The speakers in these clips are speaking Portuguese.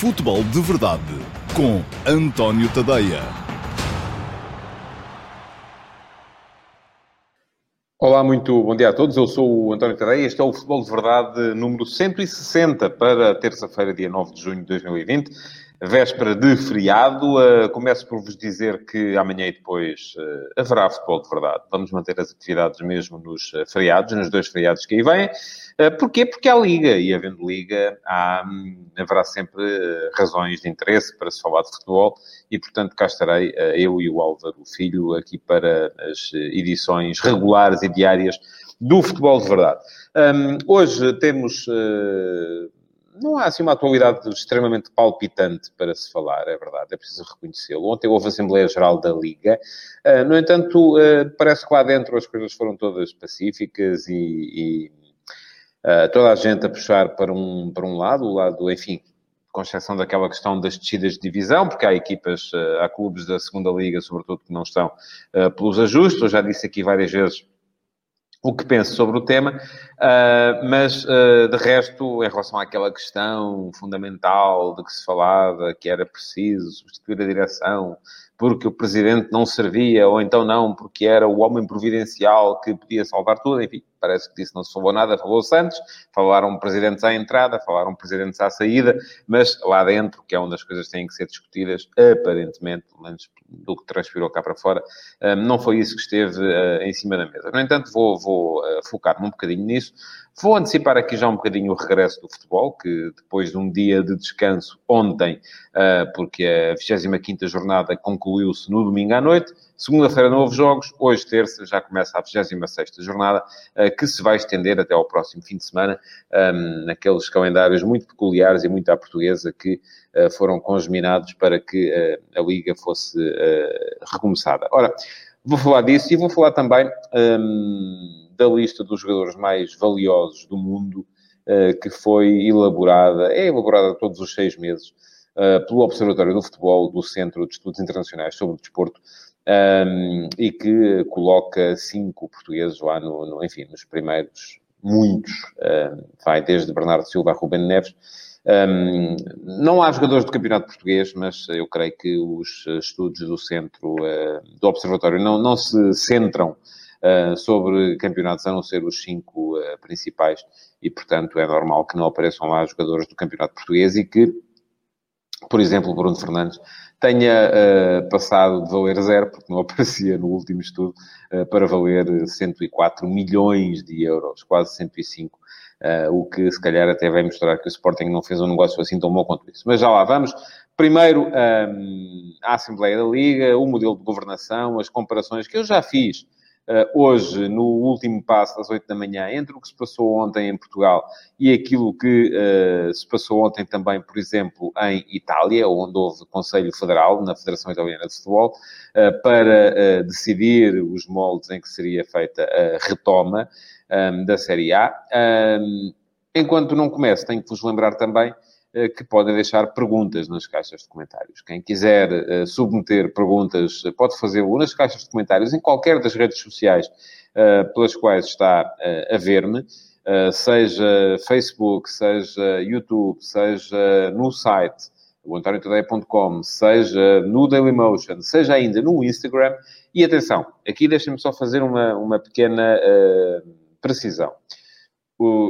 Futebol de Verdade com António Tadeia. Olá, muito bom dia a todos. Eu sou o António Tadeia. Este é o Futebol de Verdade número 160 para terça-feira, dia 9 de junho de 2020 véspera de feriado. Uh, começo por vos dizer que amanhã e depois uh, haverá futebol de verdade. Vamos manter as atividades mesmo nos uh, feriados, nos dois feriados que aí vêm. Uh, porquê? Porque há liga, e havendo liga, há, um, haverá sempre razões de interesse para se falar de futebol, e portanto cá estarei eu e o Álvaro Filho aqui para as edições regulares e diárias do futebol de verdade. Um, hoje temos não há assim uma atualidade extremamente palpitante para se falar, é verdade, é preciso reconhecê-lo. Ontem houve a Assembleia Geral da Liga, uh, no entanto, uh, parece que lá dentro as coisas foram todas pacíficas e, e uh, toda a gente a puxar para um, para um lado, o lado, enfim, com exceção daquela questão das descidas de divisão, porque há equipas, há clubes da segunda liga, sobretudo, que não estão pelos ajustes. Eu já disse aqui várias vezes o que penso sobre o tema, uh, mas uh, de resto, em relação àquela questão fundamental de que se falava, que era preciso substituir a direção porque o presidente não servia, ou então não, porque era o homem providencial que podia salvar tudo, enfim, parece que disso não se falou nada, falou Santos, falaram presidentes à entrada, falaram presidentes à saída, mas lá dentro, que é onde as coisas têm que ser discutidas, aparentemente, pelo menos do que transpirou cá para fora, hum, não foi isso que esteve hum, em cima da mesa. No entanto, vou, vou hum, focar-me um bocadinho nisso, Vou antecipar aqui já um bocadinho o regresso do futebol, que depois de um dia de descanso ontem, porque a 25ª jornada concluiu-se no domingo à noite, Segunda-feira não houve jogos, hoje, terça, já começa a 26 jornada, eh, que se vai estender até ao próximo fim de semana, ehm, naqueles calendários muito peculiares e muito à portuguesa que eh, foram congeminados para que eh, a Liga fosse recomeçada. Ora, vou falar disso e vou falar também ehm, da lista dos jogadores mais valiosos do mundo, que foi elaborada, é elaborada todos os seis meses, pelo Observatório do Futebol do Centro de Estudos Internacionais sobre o Desporto, um, e que coloca cinco portugueses lá, no, no enfim, nos primeiros muitos, um, vai desde Bernardo Silva a Ruben Neves. Um, não há jogadores do campeonato português, mas eu creio que os estudos do centro, uh, do observatório, não, não se centram uh, sobre campeonatos, a não ser os cinco uh, principais, e portanto é normal que não apareçam lá jogadores do campeonato português e que, por exemplo, Bruno Fernandes tenha uh, passado de valer zero, porque não aparecia no último estudo, uh, para valer 104 milhões de euros, quase 105, uh, eh, o que se calhar até vai mostrar que o Sporting não fez um negócio assim tão bom quanto isso. Mas já lá vamos. Primeiro, um, a Assembleia da Liga, o modelo de governação, as comparações que eu já fiz hoje, no último passo, das 8 da manhã, entre o que se passou ontem em Portugal e aquilo que uh, se passou ontem também, por exemplo, em Itália, onde houve Conselho Federal, na Federação Italiana de Futebol, uh, para decidir os moldes em que seria feita a retoma da Série A. Enquanto não comece, tenho que vos lembrar também eh, que podem deixar perguntas nas caixas de comentários. Quem quiser uh, submeter perguntas uh, pode fazê-lo nas caixas de comentários em qualquer das redes sociais uh, pelas quais está a ver-me, seja Facebook, seja YouTube, seja no site o seja no Dailymotion, seja ainda no Instagram. E atenção, aqui deixem-me só fazer uma, uma pequena precisão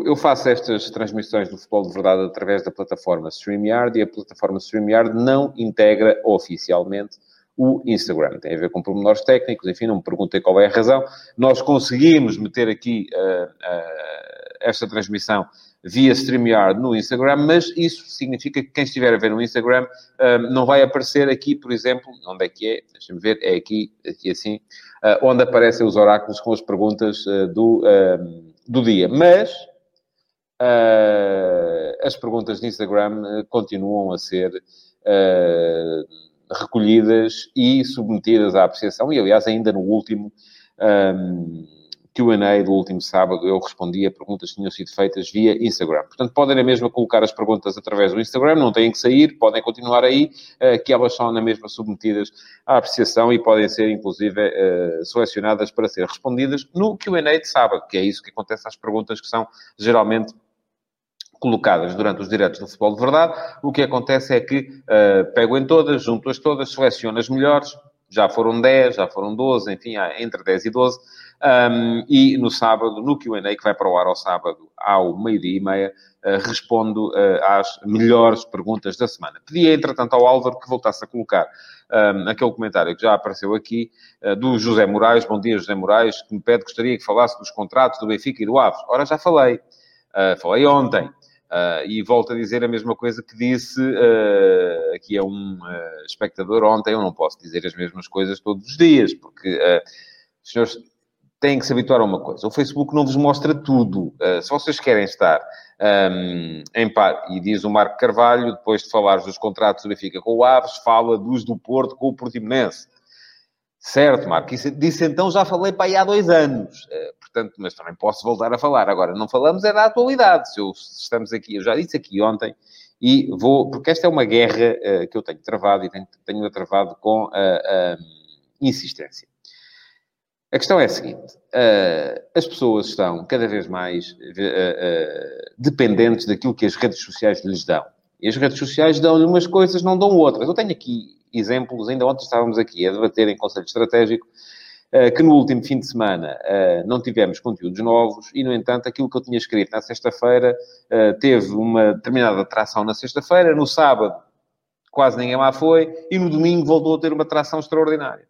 eu faço estas transmissões do futebol de verdade através da plataforma StreamYard e a plataforma StreamYard não integra oficialmente o Instagram. Tem a ver com pormenores técnicos, enfim, não me perguntei qual é a razão. Nós conseguimos meter aqui uh, uh, esta transmissão via StreamYard no Instagram, mas isso significa que quem estiver a ver no Instagram uh, não vai aparecer aqui, por exemplo, onde é que é? Deixa-me ver, é aqui, aqui assim, onde aparecem os oráculos com as perguntas do do dia. Mas uh, as perguntas de Instagram eh, continuam a ser uh, recolhidas e submetidas à apreciação. E, aliás, ainda no último. Um, Q&A do último sábado, eu respondi a perguntas que tinham sido feitas via Instagram. Portanto, podem na mesma colocar as perguntas através do Instagram, não têm que sair, podem continuar aí, eh, que elas são na mesma submetidas à apreciação e podem ser, inclusive, eh, selecionadas para ser respondidas no Q&A de sábado, que é isso que acontece às perguntas que são geralmente colocadas durante os diretos do Futebol de Verdade, o que acontece é que uh, pego em todas, junto-as todas, seleciono as melhores, já foram 10, já foram 12, enfim, entre 10 e 12, um, e no sábado, no Q&A, que vai para o ar ao sábado, ao meio-dia e meia, uh, respondo uh, às melhores perguntas da semana. Pedi, entretanto, ao Álvaro que voltasse a colocar um, aquele comentário que já apareceu aqui, uh, do José Moraes, bom dia José Moraes, que me pede, gostaria que falasse dos contratos do Benfica e do Aves. Ora, já falei. falei ontem. E volto a dizer a mesma coisa que disse aqui a um espectador ontem. Eu não posso dizer as mesmas coisas todos os dias, porque senhores têm que se habituar a uma coisa. O Facebook não vos mostra tudo. se vocês querem estar um, em par, e diz o Marco Carvalho, depois de falar dos contratos do Benfica com o Aves, fala dos do Porto com o Portimonense. Certo, Marco. Isso, disse então já falei para aí há dois anos. Uh, portanto, mas também posso voltar a falar. Agora, não falamos é da atualidade. Se, eu, estamos aqui, eu já disse aqui ontem, e vou, porque esta é uma guerra uh, que eu tenho travado e tenho, tenho travado com uh, insistência. A questão é a seguinte: uh, as pessoas estão cada vez mais dependentes daquilo que as redes sociais lhes dão. E as redes sociais dão-lhe umas coisas, não dão outras. Eu tenho aqui exemplos, ainda ontem estávamos aqui a debater em Conselho Estratégico, que no último fim de semana não tivemos conteúdos novos e, no entanto, aquilo que eu tinha escrito na sexta-feira teve uma determinada atração na sexta-feira, no sábado quase ninguém lá foi e no domingo voltou a ter uma atração extraordinária.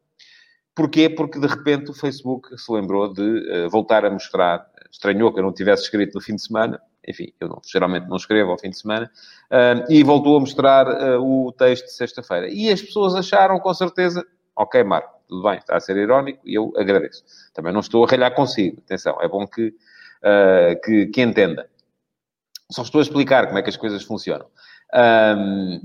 Porquê? Porque de repente o Facebook se lembrou de voltar a mostrar, estranhou que eu não tivesse escrito no fim de semana, enfim, eu não, geralmente não escrevo ao fim de semana, uh, e voltou a mostrar uh, o texto de sexta-feira. E as pessoas acharam, com certeza, ok, Marco, tudo bem, está a ser irónico, e eu agradeço. Também não estou a ralhar consigo, atenção, é bom que, uh, que, que, entenda. Só estou a explicar como é que as coisas funcionam. Um,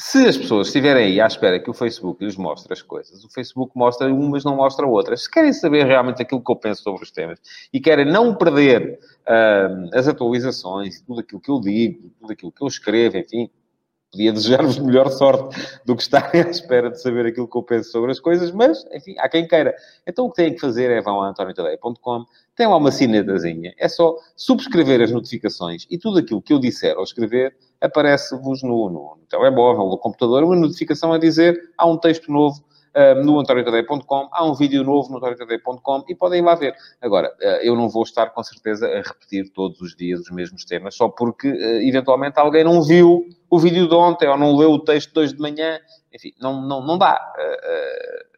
se as pessoas estiverem aí à espera que o Facebook lhes mostre as coisas, o Facebook mostra umas, não mostra outras. Se querem saber realmente aquilo que eu penso sobre os temas e querem não perder uh, as atualizações, tudo aquilo que eu digo, tudo aquilo que eu escrevo, enfim, podia desejar-vos melhor sorte do que estarem à espera de saber aquilo que eu penso sobre as coisas, mas, enfim, há quem queira. Então o que têm que fazer é vão a antoniotadeia.com, tem lá uma sinetazinha, é só subscrever as notificações e tudo aquilo que eu disser ou escrever aparece-vos no, no, no, telemóvel, no computador, uma notificação a dizer há um texto novo uh, no antoniotadeia.com, há um vídeo novo no antoniotadeia.com e podem ir lá ver. Agora, uh, eu não vou estar com certeza a repetir todos os dias os mesmos temas, só porque uh, eventualmente alguém não viu o vídeo de ontem ou não leu o texto de hoje de manhã. Enfim, não, não, não dá.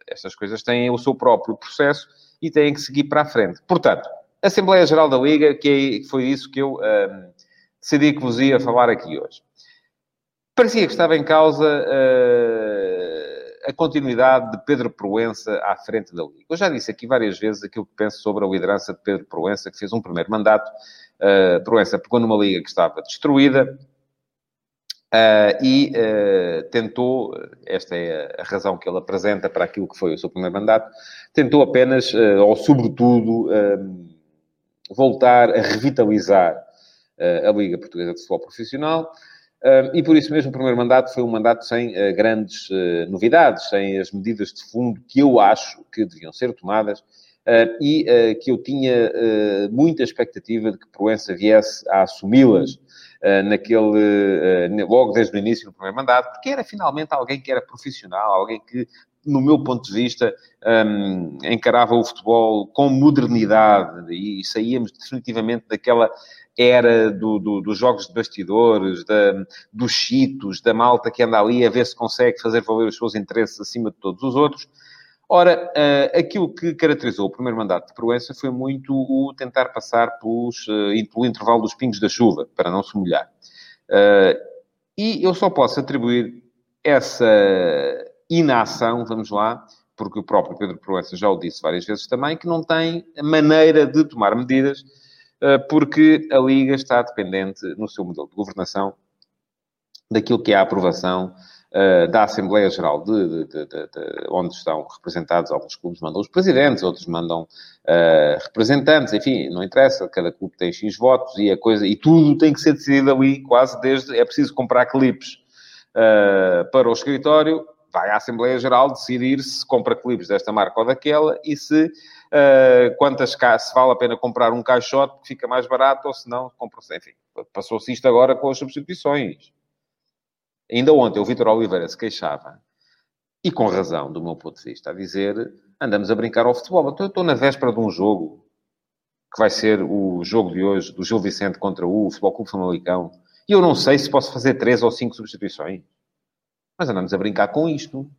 estas coisas têm o seu próprio processo e têm que seguir para a frente. Portanto, Assembleia Geral da Liga, que, é, foi isso que eu decidi que vos ia falar aqui hoje. Parecia que estava em causa uh, a continuidade de Pedro Proença à frente da Liga. Eu já disse aqui várias vezes aquilo que penso sobre a liderança de Pedro Proença, que fez um primeiro mandato. Uh, Proença pegou numa Liga que estava destruída, Uh, e uh, tentou, esta é a razão que ele apresenta para aquilo que foi o seu primeiro mandato, tentou apenas, uh, ou sobretudo, voltar a revitalizar a Liga Portuguesa de Futebol Profissional. E por isso mesmo o primeiro mandato foi um mandato sem grandes novidades, sem as medidas de fundo que eu acho que deviam ser tomadas e que eu tinha muita expectativa de que Proença viesse a assumi-las naquele, logo desde o início do primeiro mandato, porque era finalmente alguém que era profissional, alguém que no meu ponto de vista, um, encarava o futebol com modernidade e saíamos definitivamente daquela era do, do, dos jogos de bastidores, da, dos chitos, da malta que anda ali a ver se consegue fazer valer os seus interesses acima de todos os outros. Ora, uh, aquilo que caracterizou o primeiro mandato de Proença foi muito o tentar passar pelos, uh, pelo intervalo dos pingos da chuva, para não se molhar. Uh, e eu só posso atribuir essa inação, vamos lá, porque o próprio Pedro Proença já o disse várias vezes também, que não tem maneira de tomar medidas eh, porque a Liga está dependente, no seu modelo de governação, daquilo que é a aprovação uh, da Assembleia Geral, de, de, de, onde estão representados alguns clubes mandam os presidentes, outros mandam uh, representantes, enfim, não interessa, cada clube tem X votos e a coisa, e tudo tem que ser decidido ali, quase desde, é preciso comprar clipes uh, para o escritório, vai à Assembleia Geral decidir se compra clipes desta marca ou daquela e se uh, quantas se vale a pena comprar um caixote porque fica mais barato ou se não, compra-se. Enfim, passou-se isto agora com as substituições. Ainda ontem o Vitor Oliveira se queixava, e com razão, do meu ponto de vista, a dizer andamos a brincar ao futebol. Então, eu estou na véspera de um jogo que vai ser o jogo de hoje do Gil Vicente contra o Futebol Clube Famalicão. E eu não sei se posso fazer três ou cinco substituições. Mas andamos a brincar com isto.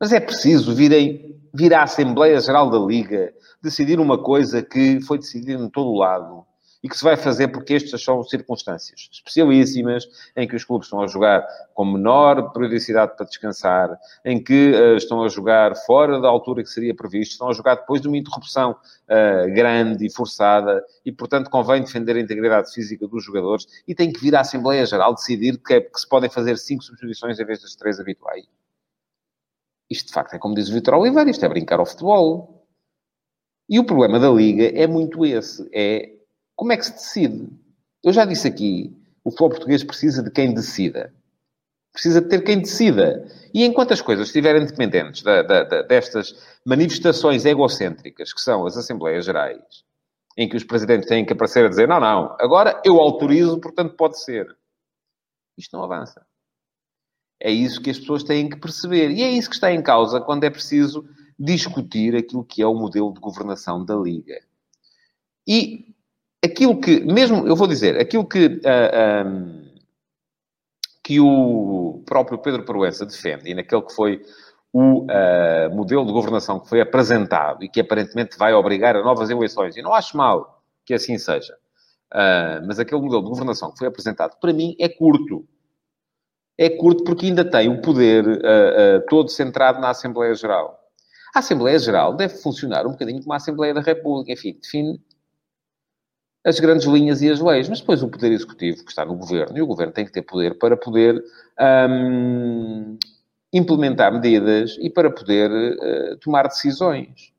Mas é preciso vir, à Assembleia Geral da Liga decidir uma coisa que foi decidida em todo o lado e que se vai fazer porque estas são circunstâncias especialíssimas, em que os clubes estão a jogar com menor periodicidade para descansar, em que uh, estão a jogar fora da altura que seria previsto, estão a jogar depois de uma interrupção uh, grande e forçada, e portanto convém defender a integridade física dos jogadores e tem que vir à Assembleia Geral decidir que, é, que se podem fazer cinco substituições em vez das três habituais. Isto, de facto, é como diz o Vitor Oliveira, isto é brincar ao futebol. E o problema da Liga é muito esse, é como é que se decide? Eu já disse aqui, o futebol português precisa de quem decida. Precisa de ter quem decida. E enquanto as coisas estiverem dependentes da, da, da, destas manifestações egocêntricas, que são as Assembleias Gerais, em que os presidentes têm que aparecer a dizer não, não, agora eu autorizo, portanto pode ser. Isto não avança. É isso que as pessoas têm que perceber. E é isso que está em causa quando é preciso discutir aquilo que é o modelo de governação da Liga. E aquilo que, mesmo, eu vou dizer, aquilo que, uh, ah, um, que o próprio Pedro Proença defende, e naquele que foi o uh, modelo de governação que foi apresentado e que aparentemente vai obrigar a novas eleições, e não acho mal que assim seja, uh, mas aquele modelo de governação que foi apresentado, para mim, é curto. É curto porque ainda tem o poder todo centrado na Assembleia Geral. A Assembleia Geral deve funcionar um bocadinho como a Assembleia da República, enfim, define as grandes linhas e as leis, mas depois o poder executivo que está no governo, e o governo tem que ter poder para poder um, implementar medidas e para poder uh, tomar decisões.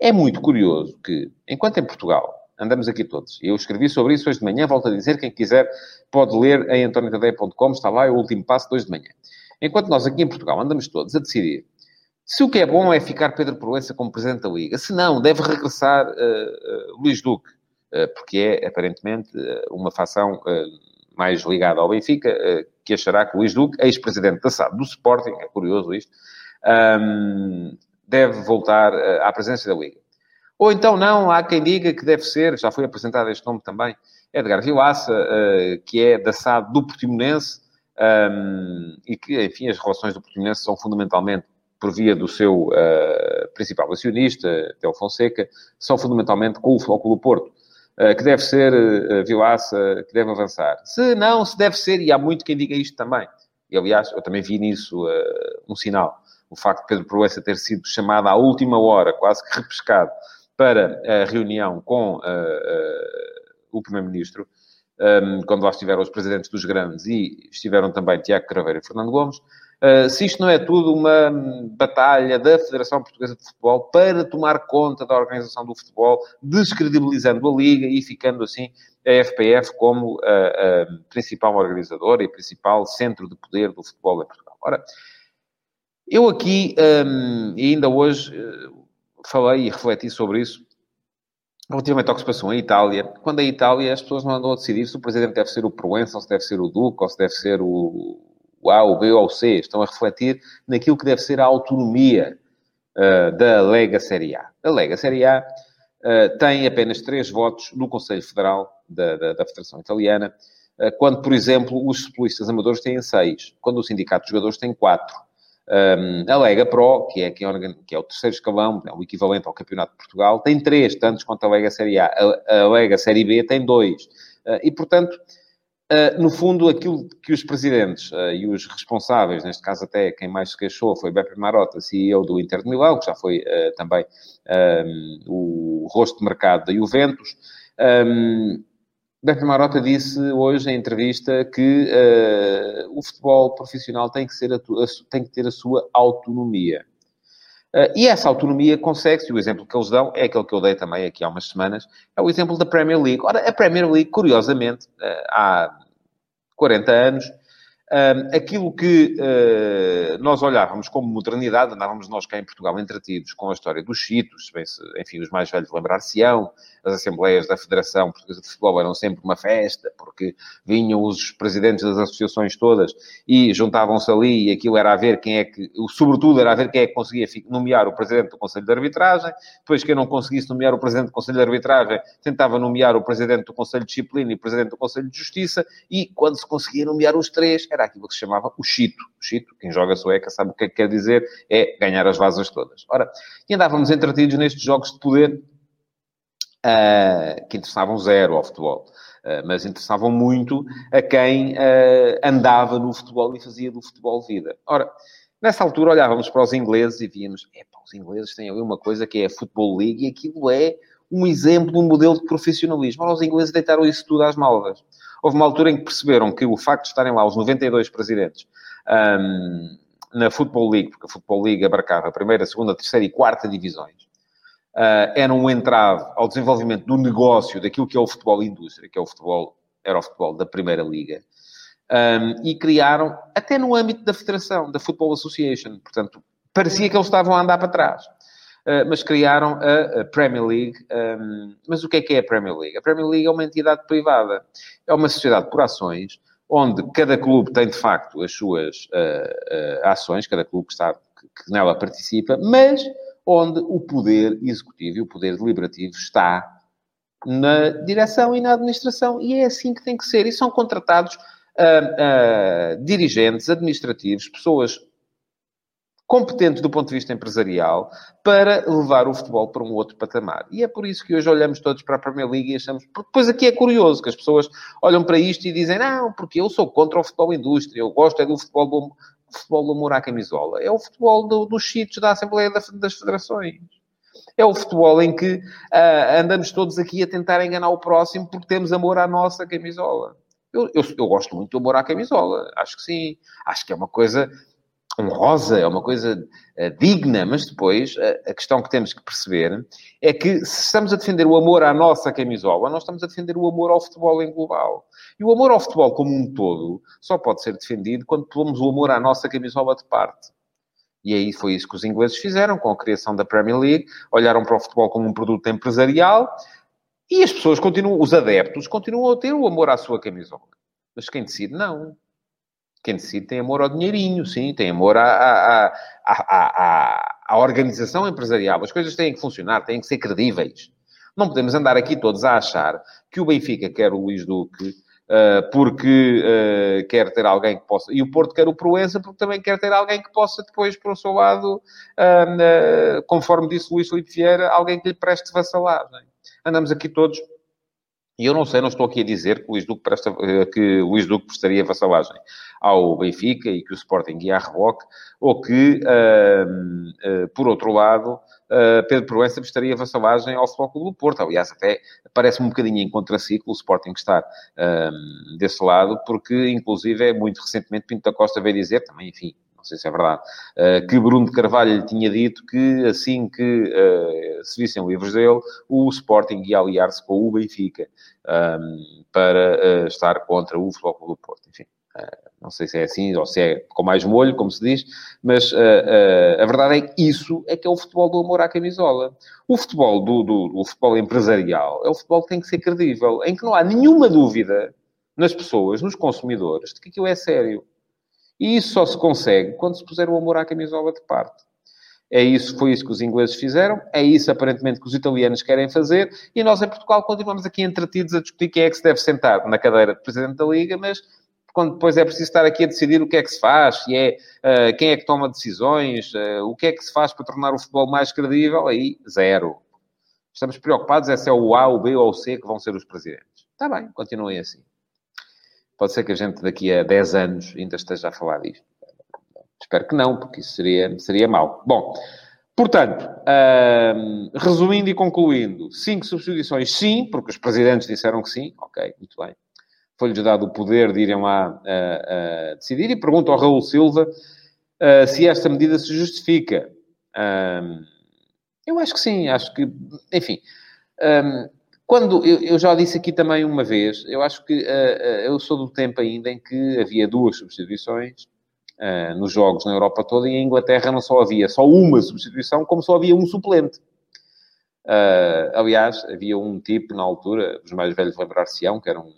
É muito curioso que, enquanto em Portugal, andamos aqui todos, eu escrevi sobre isso hoje de manhã, volto a dizer, quem quiser pode ler em antoniotadeia.com, está lá, é o último passo de hoje de manhã. Enquanto nós aqui em Portugal andamos todos a decidir se o que é bom é ficar Pedro Proença como Presidente da Liga, se não, deve regressar uh, uh, Luís Duque. Eh, porque é, aparentemente, eh, uma facção eh, mais ligada ao Benfica, que achará que Luís Duque, ex-presidente da SAD do Sporting, é curioso isto, deve voltar à presença da Liga. Ou então não, há quem diga que deve ser, já foi apresentado este nome também, Edgar Vilaça, que é da SAD do Portimonense, e que, enfim, as relações do Portimonense são fundamentalmente por via do seu principal acionista, Tel Fonseca, são fundamentalmente com o Flóculo Porto. Eh, que deve ser uh, Vilaça, que deve avançar. Se não, se deve ser, e há muito quem diga isto também. E, aliás, eu também vi nisso uh, um sinal. O facto de Pedro Proença ter sido chamado à última hora, quase que repescado, para a reunião com o Primeiro-Ministro, um, quando lá estiveram os presidentes dos grandes e estiveram também Tiago Craveiro e Fernando Gomes, Uh, se isto não é tudo uma batalha da Federação Portuguesa de Futebol para tomar conta da organização do futebol, descredibilizando a Liga e ficando assim a FPF como a, a principal organizadora e principal centro de poder do futebol em Portugal. Ora, eu aqui, um, ainda hoje, falei e refleti sobre isso, relativamente ao que se passou em Itália. Quando a Itália, as pessoas não andam a decidir se o presidente deve ser o Proença, ou se deve ser o Duque, ou se deve ser o o A, o B ou o C, estão a refletir naquilo que deve ser a autonomia uh, da Lega Série A. A Lega Série A uh, tem apenas três votos no Conselho Federal da, da, da Federação Italiana, uh, quando, por exemplo, os futebolistas amadores têm seis, quando o Sindicato de Jogadores tem quatro. Um, a Lega Pro, que é, que é, o terceiro escalão, é o equivalente ao Campeonato de Portugal, tem três, tantos quanto a Lega Série A. A, a Lega Série B tem dois. e, portanto, Uh, no fundo, aquilo que os presidentes uh, e os responsáveis, neste caso até quem mais se queixou foi Beppe Marotta, CEO do Inter de Milão, que já foi uh, também um, o rosto de mercado da Juventus. Um, Beppe Marotta disse hoje em entrevista que o futebol profissional tem que, ser a, tem que ter a sua autonomia. Uh, e essa autonomia consegue-se, o exemplo que eles dão é aquele que eu dei também aqui há umas semanas, é o exemplo da Premier League. Ora, a Premier League, curiosamente, uh, há 40 anos, Aquilo que uh, nós olhávamos como modernidade, andávamos nós cá em Portugal entretidos com a história dos chitos, bem se, enfim, os mais velhos lembrar-se-ão, as assembleias da Federação Portuguesa de Futebol eram sempre uma festa, porque vinham os presidentes das associações todas e juntavam-se ali e aquilo era a ver quem é que, sobretudo era a ver quem é que conseguia nomear o presidente do Conselho de Arbitragem, depois quem não conseguisse nomear o presidente do Conselho de Arbitragem tentava nomear o presidente do Conselho de Disciplina e o presidente do Conselho de Justiça e quando se conseguia nomear os três, era aquilo que se chamava o chito. O chito, quem joga sueca sabe o que é que quer dizer, é ganhar as vasas todas. Ora, e andávamos entretidos nestes jogos de poder uh, que interessavam zero ao futebol. Uh, mas interessavam muito a quem uh, andava no futebol e fazia do futebol vida. Ora, nessa altura olhávamos para os ingleses e víamos, epá, os ingleses têm ali uma coisa que é a Football League e aquilo é um exemplo, um modelo de profissionalismo. Ora, os ingleses deitaram isso tudo às malvas. Houve uma altura em que perceberam que o facto de estarem lá os 92 presidentes um, na Football League, porque a Football League abarcava a primeira, segunda, terceira e quarta divisões, uh, era um entrave ao desenvolvimento do negócio daquilo que é o futebol indústria, que é o futebol, era o futebol da Primeira Liga. Um, e criaram, até no âmbito da Federação, da Football Association, portanto, parecia que eles estavam a andar para trás. Uh, mas criaram a, Premier League. Mas o que é que é a Premier League? A Premier League é uma entidade privada. É uma sociedade por ações, onde cada clube tem, de facto, as suas uh, uh, ações, cada clube que, está, que nela participa, mas onde o poder executivo e o poder deliberativo está na direção e na administração. E é assim que tem que ser. E são contratados uh, uh, dirigentes administrativos, pessoas competentes do ponto de vista empresarial para levar o futebol para um outro patamar. E é por isso que hoje olhamos todos para a Premier League e achamos... Depois aqui é curioso que as pessoas olham para isto e dizem não, porque eu sou contra o futebol indústria, eu gosto é do futebol do, futebol do amor à camisola. É o futebol do, dos cheats da Assembleia das Federações. É o futebol em que uh, andamos todos aqui a tentar enganar o próximo porque temos amor à nossa camisola. Eu, eu, eu, gosto muito do amor à camisola. Acho que sim. Acho que é uma coisa honrosa, é uma coisa uh, digna, mas depois uh, a questão que temos que perceber é que se estamos a defender o amor à nossa camisola, nós estamos a defender o amor ao futebol em global. E o amor ao futebol como um todo só pode ser defendido quando pomos o amor à nossa camisola de parte. E aí foi isso que os ingleses fizeram com a criação da Premier League, olharam para o futebol como um produto empresarial e as pessoas continuam, os adeptos, continuam a ter o amor à sua camisola. Mas quem decide, não. Quem decide tem amor ao dinheirinho, sim, tem amor à, à, à, à, organização empresarial. As coisas têm que funcionar, têm que ser credíveis. Não podemos andar aqui todos a achar que o Benfica quer o Luís Duque uh, porque uh, quer ter alguém que possa... E o Porto quer o Proença porque também quer ter alguém que possa depois, por o seu lado, uh, conforme disse Luís Filipe Vieira, alguém que lhe preste vassalagem. Andamos aqui todos e eu não sei, não estou aqui a dizer que o Luís Duque, presta, eh, que o prestaria vassalagem ao Benfica e que o Sporting ia a reboque, ou que, uh, uh, por outro lado, uh, Pedro Proença prestaria vassalagem ao Futebol Clube do Porto. Aliás, até parece-me um bocadinho em contraciclo o Sporting estar desse lado, porque, inclusive, é muito recentemente Pinto da Costa veio dizer, também, enfim, não sei se é verdade, uh, que Bruno de Carvalho lhe tinha dito que assim que uh, se vissem livros dele, o Sporting ia aliar-se com o Benfica ehm, para uh, estar contra o Futebol do Porto. Enfim, não sei se é assim ou se é com mais molho, como se diz, mas a verdade é que isso é que é o futebol do amor à camisola. O futebol do, do, do futebol empresarial é o futebol que tem que ser credível, em que não há nenhuma dúvida nas pessoas, nos consumidores, de que aquilo é sério. E isso só se consegue quando se puser o amor à camisola de parte. É isso, foi isso que os ingleses fizeram, é isso aparentemente que os italianos querem fazer, e nós em Portugal continuamos aqui entretidos a discutir quem é que se deve sentar na cadeira de Presidente da Liga, mas quando depois é preciso estar aqui a decidir o que é que se faz, se é, uh, quem é que toma decisões, uh, o que é que se faz para tornar o futebol mais credível, aí zero. Estamos preocupados é se é o A, o B ou o C que vão ser os presidentes. Está bem, continuem assim. Pode ser que a gente daqui a 10 anos ainda esteja a falar disto. Espero que não, porque isso seria, seria mau. Bom, portanto, hum, resumindo e concluindo, cinco substituições, sim, porque os presidentes disseram que sim. Ok, muito bem. Foi-lhes dado o poder de irem lá uh, uh, decidir. E pergunto ao Raul Silva uh, se esta medida se justifica. eu acho que sim, acho que, enfim. Quando, eu, eu, já disse aqui também uma vez, eu acho que uh, uh, eu sou do tempo ainda em que havia duas substituições uh, nos jogos na Europa toda e em Inglaterra não só havia só uma substituição, como só havia um suplente. aliás, havia um tipo na altura, os mais velhos lembrar-se-ão, que era um,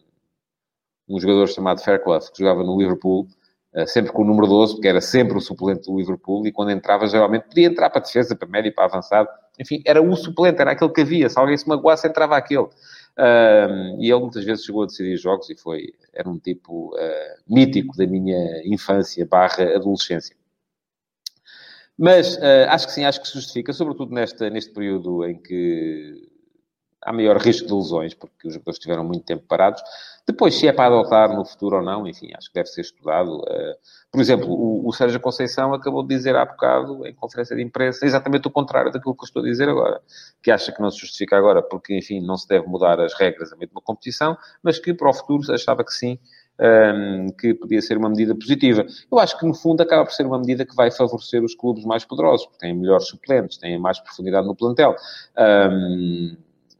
um jogador chamado Fairclough, que jogava no Liverpool, sempre com o número 12, porque era sempre o suplente do Liverpool, e quando entrava, geralmente podia entrar para a defesa, para médio, para avançado, enfim, era o suplente, era aquele que havia. Se alguém se magoasse, entrava aquele. Uh, e ele muitas vezes chegou a decidir jogos e foi, era um tipo uh, mítico da minha infância barra adolescência. Mas uh, acho que sim, acho que se justifica, sobretudo nesta, neste período em que há maior risco de lesões, porque os jogadores estiveram muito tempo parados. Depois, se é para adotar no futuro ou não, enfim, acho que deve ser estudado. Eh, por exemplo, o, o Sérgio Conceição acabou de dizer há bocado, em conferência de imprensa, exatamente o contrário daquilo que eu estou a dizer agora. Que acha que não se justifica agora, porque, enfim, não se deve mudar as regras a meio de uma competição, mas que para o futuro achava que sim, ehm, que podia ser uma medida positiva. Eu acho que, no fundo, acaba por ser uma medida que vai favorecer os clubes mais poderosos, porque têm melhores suplentes, têm mais profundidade no plantel. Um, ehm,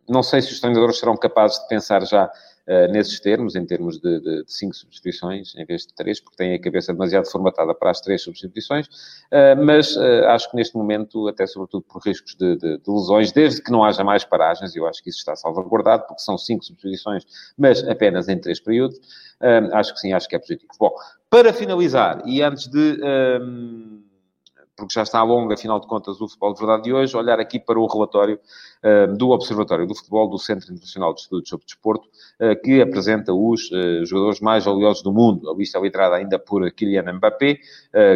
não sei se os treinadores serão capazes de pensar já uh, nesses termos, em termos de, de, de, cinco substituições em vez de três, porque têm a cabeça demasiado formatada para as três substituições, uh, mas uh, acho que neste momento, até sobretudo por riscos de, de, de, lesões, desde que não haja mais paragens, eu acho que isso está salvaguardado, porque são cinco substituições, mas apenas em três períodos, acho que sim, acho que é positivo. Bom, para finalizar, e antes de porque já está longa, afinal de contas, o futebol de verdade de hoje, olhar aqui para o relatório uh, do Observatório do Futebol do Centro Internacional de Estudos sobre Desporto, uh, que apresenta os uh, jogadores mais valiosos do mundo. A lista é liderada ainda por Kylian Mbappé,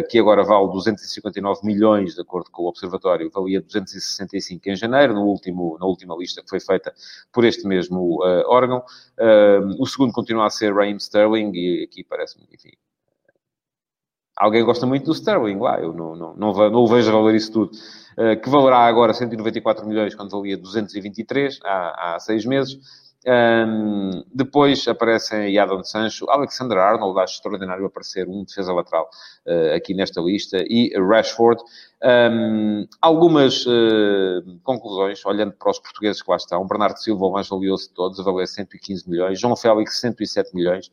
que agora vale 259 milhões, de acordo com o Observatório, valia 265 em janeiro, no último, na última lista que foi feita por este mesmo órgão. o segundo continua a ser Raheem Sterling, e aqui parece-me, enfim, alguém gosta muito do Sterling lá, eu não, não, não, não o vejo valer isso tudo. Uh, que valerá agora 194 milhões quando valia 223 há, há seis meses. Um, depois aparecem Adam Sancho, Alexander Arnold, acho extraordinário aparecer um defesa lateral uh, aqui nesta lista, e Rashford. Um, algumas uh, conclusões, olhando para os portugueses que lá estão. Bernardo Silva, o mais valioso de todos, a valer 115 milhões. João Félix, 107 milhões.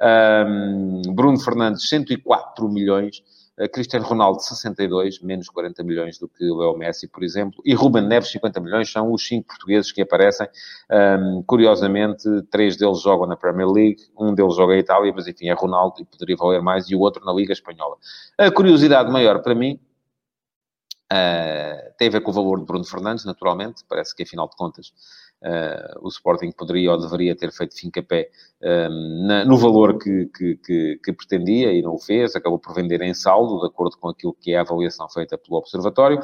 Um, Bruno Fernandes, 104 milhões. Uh, Cristiano Ronaldo, 62, menos 40 milhões do que Leo Messi, por exemplo. E Ruben Neves, 50 milhões. São os cinco portugueses que aparecem. Um, curiosamente, três deles jogam na Premier League, um deles joga em Itália, mas enfim, é Ronaldo e poderia valer mais, e o outro na Liga Espanhola. A curiosidade maior para mim Uh, tem a ver com o valor de Bruno Fernandes, naturalmente. Parece que, afinal de contas, o Sporting poderia ou deveria ter feito fim-capé uh, no valor que, que, que, que, pretendia e não o fez. Acabou por vender em saldo, de acordo com aquilo que é a avaliação feita pelo Observatório.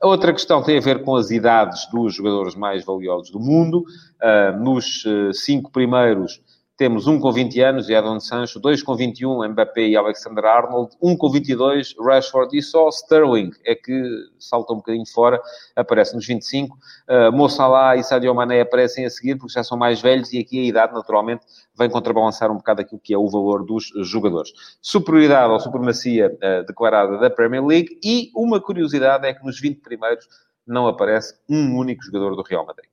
A outra questão tem a ver com as idades dos jogadores mais valiosos do mundo. Uh, nos cinco primeiros temos um com 20 anos, Jadon Sancho, dois com 21, Mbappé e Alexander Arnold, um com 22, Rashford, e só Sterling é que salta um bocadinho fora, aparece nos 25. Uh, Mo Salah e Sadio Mané aparecem a seguir, porque já são mais velhos, e aqui a idade, naturalmente, vem contrabalançar um bocado aquilo que é o valor dos jogadores. Superioridade ou supremacia uh, declarada da Premier League, e uma curiosidade é que nos 20 primeiros não aparece um único jogador do Real Madrid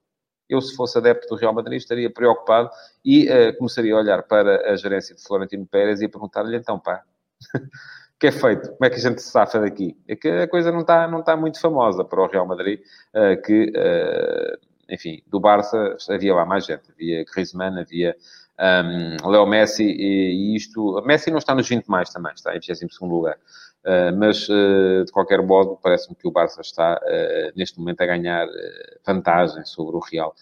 eu, se fosse adepto do Real Madrid, estaria preocupado e uh, começaria a olhar para a gerência de Florentino Pérez e a perguntar-lhe, então, pá, o que é feito? Como é que a gente se safa daqui? É que a coisa não está não tá muito famosa para o Real Madrid, uh, que, uh, enfim, do Barça havia lá mais gente. Havia Griezmann, havia um, Leo Messi e, e, isto... Messi não está nos 20 mais também, está em 22º lugar. Uh, mas, uh, de qualquer modo, parece-me que o Barça está, uh, neste momento, a ganhar vantagem sobre o Real,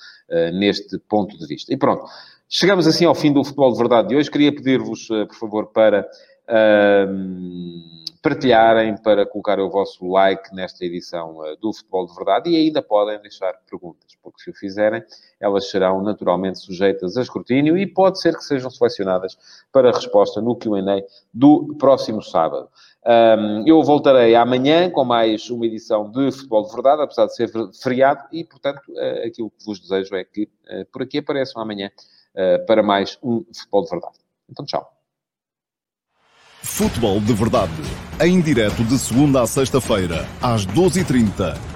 neste ponto de vista. E pronto, chegamos assim ao fim do Futebol de Verdade de hoje. Queria pedir-vos, por favor, para partilharem, para colocar o vosso like nesta edição do Futebol de Verdade e ainda podem deixar perguntas, porque se o fizerem, elas serão naturalmente sujeitas a escrutínio e pode ser que sejam selecionadas para resposta no Q&A do próximo sábado. Eu voltarei amanhã com mais uma edição de Futebol de Verdade, apesar de ser feriado, e, portanto, uh, aquilo que vos desejo é que uh, por aqui apareçam amanhã para mais um Futebol de Verdade. Então, tchau. Futebol de Verdade, em direto de segunda a sexta-feira, às 12h30